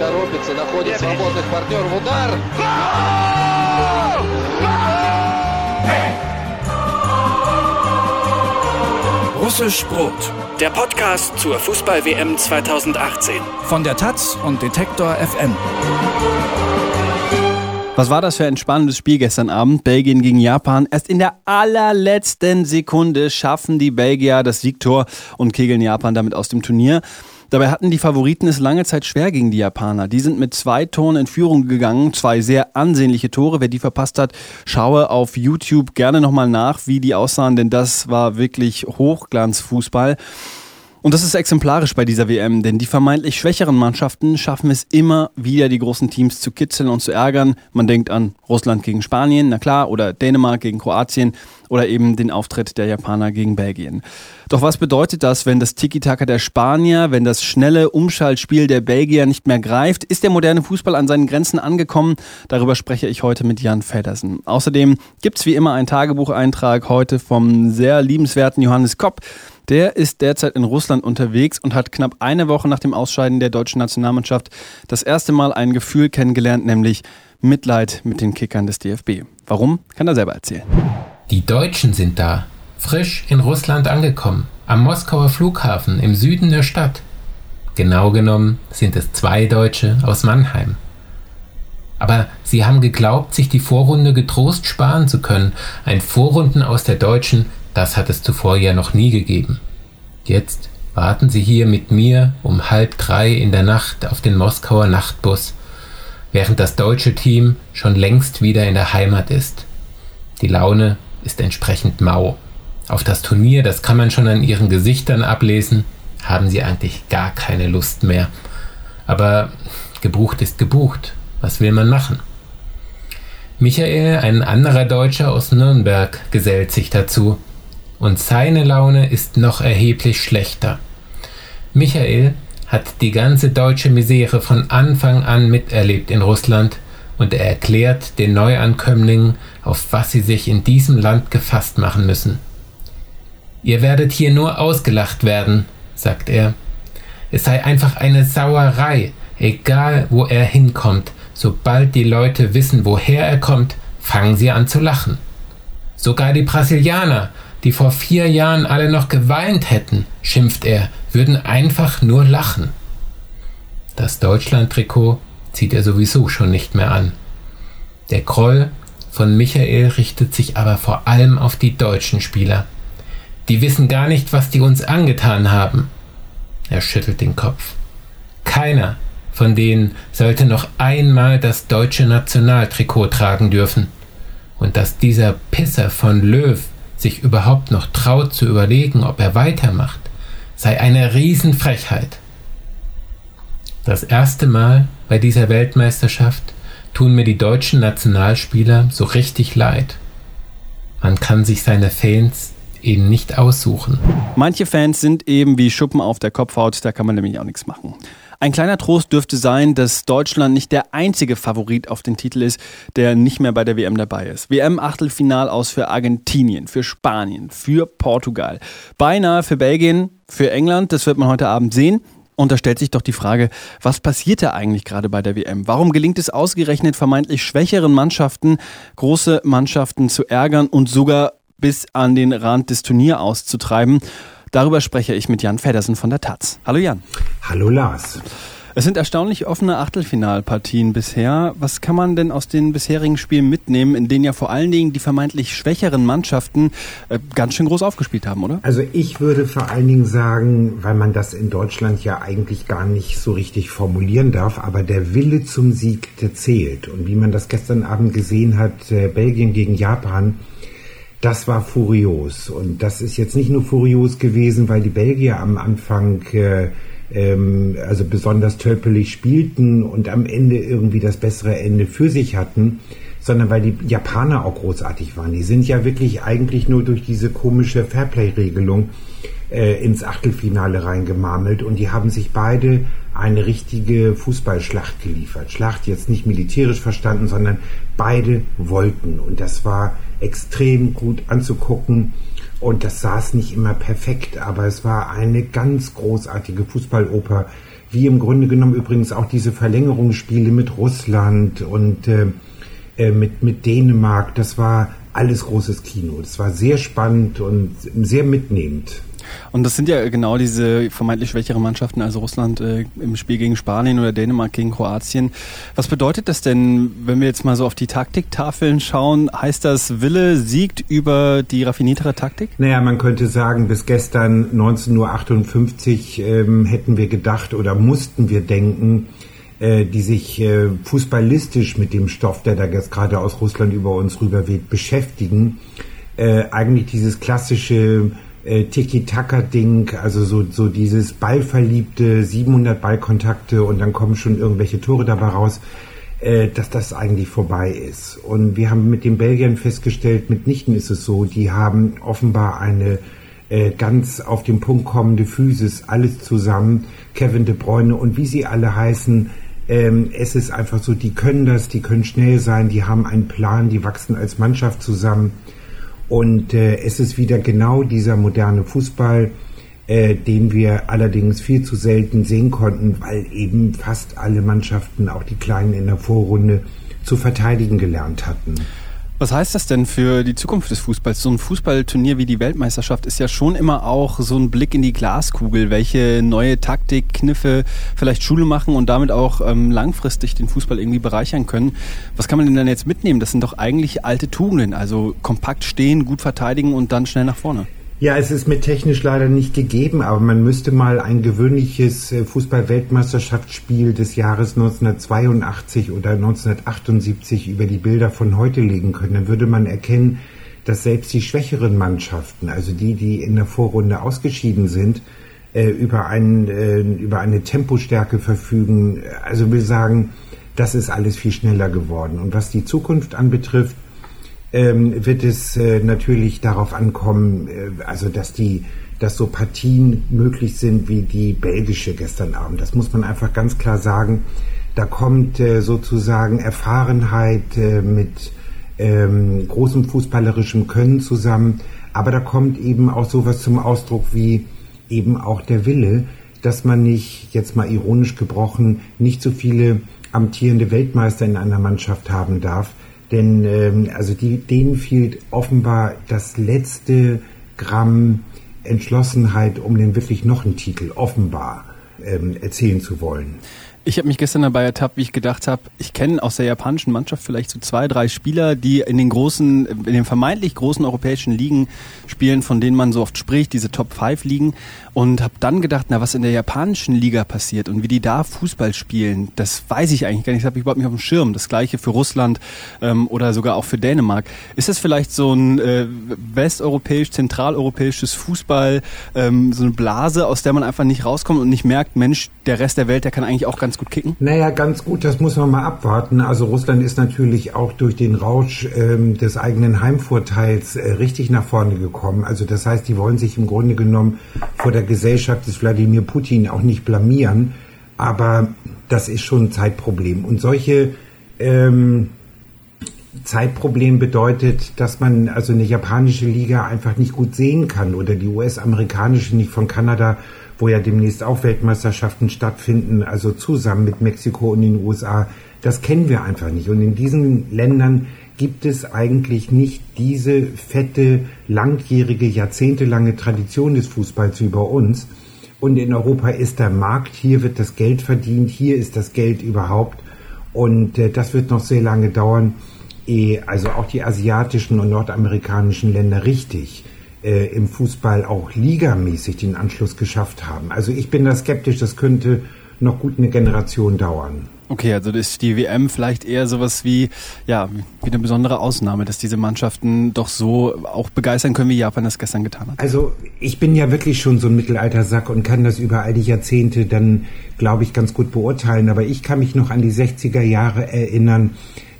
торопится, находит свободных партнеров. Удар! Russisch Brot. Der Podcast zur Fußball-WM 2018. Von der Taz und Detektor FM. Was war das für ein spannendes Spiel gestern Abend? Belgien gegen Japan. Erst in der allerletzten Sekunde schaffen die Belgier das Siegtor und kegeln Japan damit aus dem Turnier. Dabei hatten die Favoriten es lange Zeit schwer gegen die Japaner. Die sind mit zwei Toren in Führung gegangen, zwei sehr ansehnliche Tore. Wer die verpasst hat, schaue auf YouTube gerne nochmal nach, wie die aussahen, denn das war wirklich Hochglanzfußball. Und das ist exemplarisch bei dieser WM, denn die vermeintlich schwächeren Mannschaften schaffen es immer wieder, die großen Teams zu kitzeln und zu ärgern. Man denkt an Russland gegen Spanien, na klar, oder Dänemark gegen Kroatien oder eben den Auftritt der Japaner gegen Belgien. Doch was bedeutet das, wenn das Tiki-Taka der Spanier, wenn das schnelle Umschaltspiel der Belgier nicht mehr greift? Ist der moderne Fußball an seinen Grenzen angekommen? Darüber spreche ich heute mit Jan Feddersen. Außerdem gibt's wie immer einen Tagebucheintrag heute vom sehr liebenswerten Johannes Kopp. Der ist derzeit in Russland unterwegs und hat knapp eine Woche nach dem Ausscheiden der deutschen Nationalmannschaft das erste Mal ein Gefühl kennengelernt, nämlich Mitleid mit den Kickern des DFB. Warum, kann er selber erzählen. Die Deutschen sind da, frisch in Russland angekommen, am Moskauer Flughafen im Süden der Stadt. Genau genommen sind es zwei Deutsche aus Mannheim. Aber sie haben geglaubt, sich die Vorrunde getrost sparen zu können. Ein Vorrunden aus der Deutschen das hat es zuvor ja noch nie gegeben. Jetzt warten sie hier mit mir um halb drei in der Nacht auf den Moskauer Nachtbus, während das deutsche Team schon längst wieder in der Heimat ist. Die Laune ist entsprechend mau. Auf das Turnier, das kann man schon an ihren Gesichtern ablesen, haben sie eigentlich gar keine Lust mehr. Aber gebucht ist gebucht. Was will man machen? Michael, ein anderer Deutscher aus Nürnberg, gesellt sich dazu und seine Laune ist noch erheblich schlechter. Michael hat die ganze deutsche Misere von Anfang an miterlebt in Russland und er erklärt den Neuankömmlingen, auf was sie sich in diesem Land gefasst machen müssen. Ihr werdet hier nur ausgelacht werden, sagt er. Es sei einfach eine Sauerei, egal wo er hinkommt, sobald die Leute wissen, woher er kommt, fangen sie an zu lachen. Sogar die Brasilianer die vor vier Jahren alle noch geweint hätten, schimpft er, würden einfach nur lachen. Das Deutschland-Trikot zieht er sowieso schon nicht mehr an. Der Groll von Michael richtet sich aber vor allem auf die deutschen Spieler. Die wissen gar nicht, was die uns angetan haben. Er schüttelt den Kopf. Keiner von denen sollte noch einmal das deutsche Nationaltrikot tragen dürfen. Und dass dieser Pisser von Löw sich überhaupt noch traut zu überlegen, ob er weitermacht, sei eine Riesenfrechheit. Das erste Mal bei dieser Weltmeisterschaft tun mir die deutschen Nationalspieler so richtig leid. Man kann sich seine Fans eben nicht aussuchen. Manche Fans sind eben wie Schuppen auf der Kopfhaut, da kann man nämlich auch nichts machen. Ein kleiner Trost dürfte sein, dass Deutschland nicht der einzige Favorit auf den Titel ist, der nicht mehr bei der WM dabei ist. WM-Achtelfinal aus für Argentinien, für Spanien, für Portugal. Beinahe für Belgien, für England, das wird man heute Abend sehen. Und da stellt sich doch die Frage, was passiert da eigentlich gerade bei der WM? Warum gelingt es ausgerechnet vermeintlich schwächeren Mannschaften, große Mannschaften zu ärgern und sogar bis an den Rand des Turniers auszutreiben? Darüber spreche ich mit Jan Feddersen von der Taz. Hallo Jan. Hallo Lars. Es sind erstaunlich offene Achtelfinalpartien bisher. Was kann man denn aus den bisherigen Spielen mitnehmen, in denen ja vor allen Dingen die vermeintlich schwächeren Mannschaften äh, ganz schön groß aufgespielt haben, oder? Also ich würde vor allen Dingen sagen, weil man das in Deutschland ja eigentlich gar nicht so richtig formulieren darf, aber der Wille zum Sieg, der zählt. Und wie man das gestern Abend gesehen hat, äh, Belgien gegen Japan, das war furios. Und das ist jetzt nicht nur furios gewesen, weil die Belgier am Anfang äh, ähm, also besonders tölpelig spielten und am Ende irgendwie das bessere Ende für sich hatten, sondern weil die Japaner auch großartig waren. Die sind ja wirklich eigentlich nur durch diese komische Fairplay-Regelung äh, ins Achtelfinale reingemarmelt und die haben sich beide eine richtige Fußballschlacht geliefert. Schlacht jetzt nicht militärisch verstanden, sondern beide wollten und das war extrem gut anzugucken und das saß nicht immer perfekt, aber es war eine ganz großartige Fußballoper, wie im Grunde genommen übrigens auch diese Verlängerungsspiele mit Russland und äh, äh, mit, mit Dänemark. Das war alles großes Kino. Das war sehr spannend und sehr mitnehmend. Und das sind ja genau diese vermeintlich schwächeren Mannschaften, also Russland äh, im Spiel gegen Spanien oder Dänemark gegen Kroatien. Was bedeutet das denn, wenn wir jetzt mal so auf die Taktiktafeln schauen? Heißt das, Wille siegt über die raffiniertere Taktik? Naja, man könnte sagen, bis gestern 19.58 Uhr ähm, hätten wir gedacht oder mussten wir denken, äh, die sich äh, fußballistisch mit dem Stoff, der da jetzt gerade aus Russland über uns rüberweht, beschäftigen. Äh, eigentlich dieses klassische äh, Tiki-Taka-Ding, also so, so dieses ballverliebte 700 Ballkontakte und dann kommen schon irgendwelche Tore dabei raus, äh, dass das eigentlich vorbei ist. Und wir haben mit den Belgiern festgestellt, mitnichten ist es so, die haben offenbar eine äh, ganz auf den Punkt kommende Physis, alles zusammen, Kevin de Bruyne und wie sie alle heißen, ähm, es ist einfach so, die können das, die können schnell sein, die haben einen Plan, die wachsen als Mannschaft zusammen. Und äh, es ist wieder genau dieser moderne Fußball, äh, den wir allerdings viel zu selten sehen konnten, weil eben fast alle Mannschaften, auch die Kleinen in der Vorrunde, zu verteidigen gelernt hatten. Was heißt das denn für die Zukunft des Fußballs? So ein Fußballturnier wie die Weltmeisterschaft ist ja schon immer auch so ein Blick in die Glaskugel, welche neue Taktik, Kniffe vielleicht Schule machen und damit auch ähm, langfristig den Fußball irgendwie bereichern können. Was kann man denn dann jetzt mitnehmen? Das sind doch eigentlich alte Tugenden, also kompakt stehen, gut verteidigen und dann schnell nach vorne. Ja, es ist mir technisch leider nicht gegeben, aber man müsste mal ein gewöhnliches äh, Fußball-Weltmeisterschaftsspiel des Jahres 1982 oder 1978 über die Bilder von heute legen können. Dann würde man erkennen, dass selbst die schwächeren Mannschaften, also die, die in der Vorrunde ausgeschieden sind, äh, über, ein, äh, über eine Tempostärke verfügen. Also will sagen, das ist alles viel schneller geworden. Und was die Zukunft anbetrifft, ähm, wird es äh, natürlich darauf ankommen, äh, also dass die, dass so Partien möglich sind wie die belgische gestern Abend. Das muss man einfach ganz klar sagen. Da kommt äh, sozusagen Erfahrenheit äh, mit ähm, großem fußballerischem Können zusammen, aber da kommt eben auch sowas zum Ausdruck wie eben auch der Wille, dass man nicht, jetzt mal ironisch gebrochen, nicht so viele amtierende Weltmeister in einer Mannschaft haben darf, denn ähm, also die, denen fehlt offenbar das letzte Gramm Entschlossenheit, um den wirklich noch einen Titel offenbar ähm, erzählen zu wollen. Ich habe mich gestern dabei ertappt, wie ich gedacht habe, ich kenne aus der japanischen Mannschaft vielleicht so zwei, drei Spieler, die in den großen, in den vermeintlich großen europäischen Ligen spielen, von denen man so oft spricht, diese Top 5 Ligen. Und habe dann gedacht, na, was in der japanischen Liga passiert und wie die da Fußball spielen, das weiß ich eigentlich gar nicht. Das habe ich überhaupt nicht auf dem Schirm. Das gleiche für Russland ähm, oder sogar auch für Dänemark. Ist das vielleicht so ein äh, westeuropäisch, zentraleuropäisches Fußball, ähm, so eine Blase, aus der man einfach nicht rauskommt und nicht merkt, Mensch, der Rest der Welt, der kann eigentlich auch ganz gut kicken? Naja, ganz gut, das muss man mal abwarten. Also Russland ist natürlich auch durch den Rausch ähm, des eigenen Heimvorteils äh, richtig nach vorne gekommen. Also das heißt, die wollen sich im Grunde genommen vor der der Gesellschaft des Wladimir Putin auch nicht blamieren, aber das ist schon ein Zeitproblem. Und solche ähm, Zeitproblem bedeutet, dass man also eine japanische Liga einfach nicht gut sehen kann oder die US-amerikanische nicht von Kanada, wo ja demnächst auch Weltmeisterschaften stattfinden, also zusammen mit Mexiko und den USA. Das kennen wir einfach nicht. Und in diesen Ländern gibt es eigentlich nicht diese fette, langjährige, jahrzehntelange Tradition des Fußballs wie bei uns. Und in Europa ist der Markt, hier wird das Geld verdient, hier ist das Geld überhaupt. Und äh, das wird noch sehr lange dauern, ehe also auch die asiatischen und nordamerikanischen Länder richtig äh, im Fußball auch ligamäßig den Anschluss geschafft haben. Also ich bin da skeptisch, das könnte noch gut eine Generation dauern. Okay, also ist die WM vielleicht eher sowas wie, ja, wie eine besondere Ausnahme, dass diese Mannschaften doch so auch begeistern können, wie Japan das gestern getan hat. Also ich bin ja wirklich schon so ein Mittelaltersack und kann das über all die Jahrzehnte dann, glaube ich, ganz gut beurteilen. Aber ich kann mich noch an die 60er Jahre erinnern.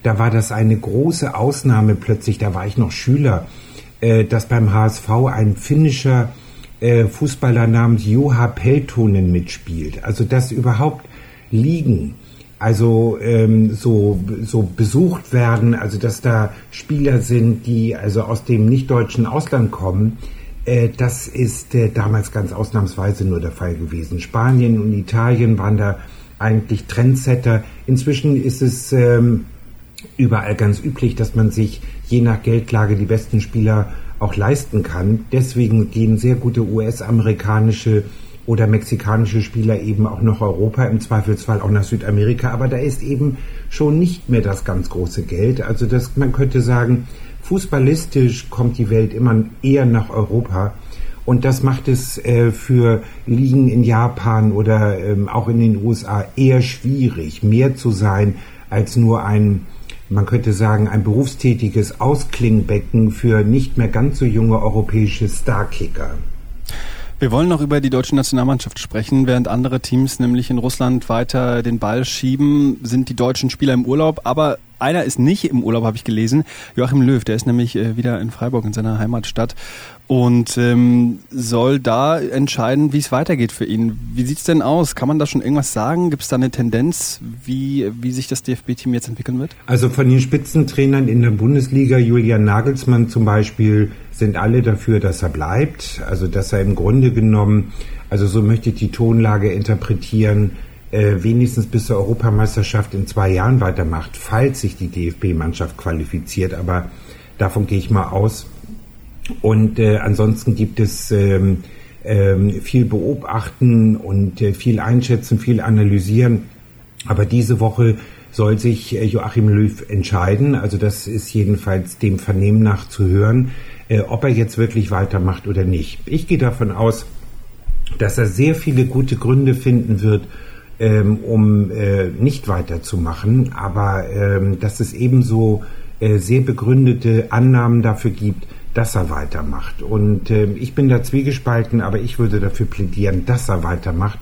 Da war das eine große Ausnahme plötzlich, da war ich noch Schüler, dass beim HSV ein finnischer äh, Fußballer namens Juha Peltonen mitspielt. Also dass überhaupt Ligen also ähm, so, so besucht werden, also dass da Spieler sind, die also aus dem nicht-deutschen Ausland kommen, Äh, das ist äh, damals ganz ausnahmsweise nur der Fall gewesen. Spanien und Italien waren da eigentlich Trendsetter. Inzwischen ist es ähm, überall ganz üblich, dass man sich je nach Geldlage die besten Spieler auch leisten kann. Deswegen gehen sehr gute US-amerikanische oder mexikanische Spieler eben auch nach Europa, im Zweifelsfall auch nach Südamerika. Aber da ist eben schon nicht mehr das ganz große Geld. Also das, man könnte sagen, fußballistisch kommt die Welt immer eher nach Europa. Und das macht es äh, für Ligen in Japan oder ähm, auch in den USA eher schwierig, mehr zu sein als nur ein, man könnte sagen, ein berufstätiges Ausklingbecken für nicht mehr ganz so junge europäische Starkicker. Wir wollen noch über die deutsche Nationalmannschaft sprechen. Während andere Teams nämlich in Russland weiter den Ball schieben, sind die deutschen Spieler im Urlaub. Aber einer ist nicht im Urlaub, habe ich gelesen. Joachim Löw, der ist nämlich äh, wieder in Freiburg, in seiner Heimatstadt und ähm, soll da entscheiden, wie es weitergeht für ihn. Wie sieht's denn aus? Kann man da schon irgendwas sagen? Gibt es da eine Tendenz, wie, wie sich das DFB-Team jetzt entwickeln wird? Also von den Spitzentrainern in der Bundesliga, Julian Nagelsmann zum Beispiel, sind alle dafür, dass er bleibt. Also dass er im Grunde genommen, also so möchte ich die Tonlage interpretieren, äh, wenigstens bis zur Europameisterschaft in zwei Jahren weitermacht, falls sich die DFB-Mannschaft qualifiziert. Aber davon gehe ich mal aus. Und äh, ansonsten gibt es ähm, ähm, viel beobachten und äh, viel einschätzen, viel analysieren. Aber diese Woche soll sich äh, Joachim Löw entscheiden. Also das ist jedenfalls dem Vernehmen nach zu hören, äh, ob er jetzt wirklich weitermacht oder nicht. Ich gehe davon aus, dass er sehr viele gute Gründe finden wird, ähm, um äh, nicht weiterzumachen, aber ähm, dass es ebenso äh, sehr begründete Annahmen dafür gibt, dass er weitermacht. Und äh, ich bin da zwiegespalten, aber ich würde dafür plädieren, dass er weitermacht.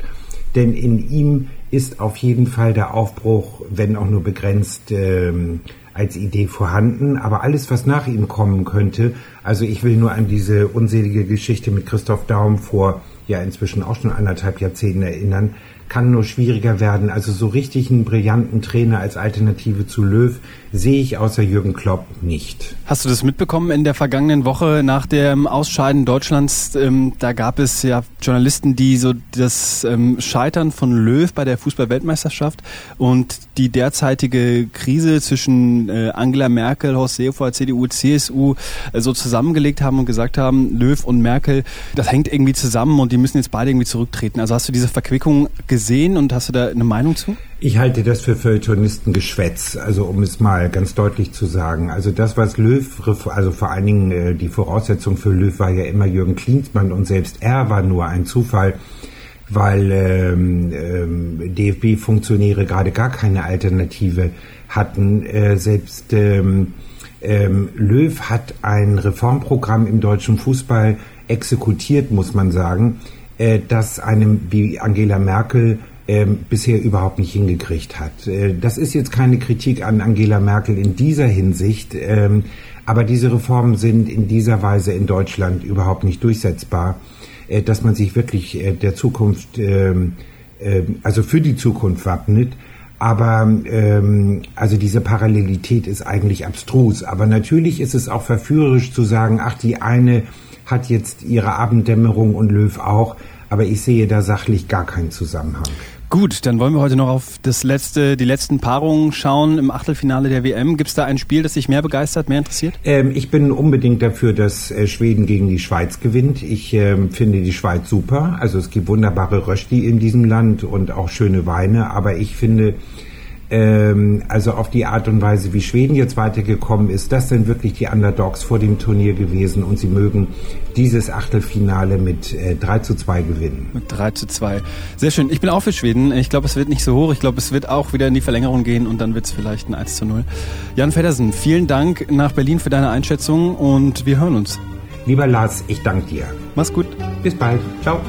Denn in ihm ist auf jeden Fall der Aufbruch, wenn auch nur begrenzt, ähm, als Idee vorhanden. Aber alles, was nach ihm kommen könnte, also ich will nur an diese unselige Geschichte mit Christoph Daum vor ja inzwischen auch schon anderthalb Jahrzehnten erinnern, kann nur schwieriger werden. Also so richtig einen brillanten Trainer als Alternative zu Löw sehe ich außer Jürgen Klopp nicht. Hast du das mitbekommen in der vergangenen Woche nach dem Ausscheiden Deutschlands? Ähm, da gab es ja Journalisten, die so das ähm, Scheitern von Löw bei der Fußball-Weltmeisterschaft und die derzeitige Krise zwischen äh, Angela Merkel, Horst Seehofer, CDU, CSU äh, so zusammengelegt haben und gesagt haben, Löw und Merkel, das hängt irgendwie zusammen und die müssen jetzt beide irgendwie zurücktreten. Also hast du diese Verquickung gesehen und hast du da eine Meinung zu? Ich halte das für Feuilletonisten-Geschwätz, also um es mal ganz deutlich zu sagen. Also das, was Löw, also vor allen Dingen äh, die Voraussetzung für Löw war ja immer Jürgen Klinsmann und selbst er war nur ein Zufall, weil ähm, ähm, DFB-Funktionäre gerade gar keine Alternative hatten. Äh, selbst ähm, ähm, Löw hat ein Reformprogramm im deutschen Fußball exekutiert, muss man sagen, äh, das einem wie Angela Merkel ähm, bisher überhaupt nicht hingekriegt hat. Äh, das ist jetzt keine Kritik an Angela Merkel in dieser Hinsicht, ähm, aber diese Reformen sind in dieser Weise in Deutschland überhaupt nicht durchsetzbar, äh, dass man sich wirklich der Zukunft, ähm, äh, also für die Zukunft wappnet. Aber also diese Parallelität ist eigentlich abstrus. Aber natürlich ist es auch verführerisch zu sagen, ach, die eine hat jetzt ihre Abenddämmerung und Löw auch. Aber ich sehe da sachlich gar keinen Zusammenhang. Gut, dann wollen wir heute noch auf das letzte, die letzten Paarungen schauen im Achtelfinale der WM. Gibt es da ein Spiel, das dich mehr begeistert, mehr interessiert? Ähm, ich bin unbedingt dafür, dass äh, Schweden gegen die Schweiz gewinnt. Ich ähm, finde die Schweiz super. Also es gibt wunderbare Rösti in diesem Land und auch schöne Weine. Aber ich finde, ähm, also auf die Art und Weise, wie Schweden jetzt weitergekommen ist, das sind wirklich die Underdogs vor dem Turnier gewesen und sie mögen dieses Achtelfinale mit äh, 3 zu 2 gewinnen. Mit 3 zu 2. Sehr schön. Ich bin auch für Schweden. Ich glaube, es wird nicht so hoch. Ich glaube, es wird auch wieder in die Verlängerung gehen und dann wird es vielleicht ein 1 zu 0. Jan Feddersen, vielen Dank nach Berlin für deine Einschätzung und wir hören uns. Lieber Lars, ich danke dir. Mach's gut. Bis bald. Ciao.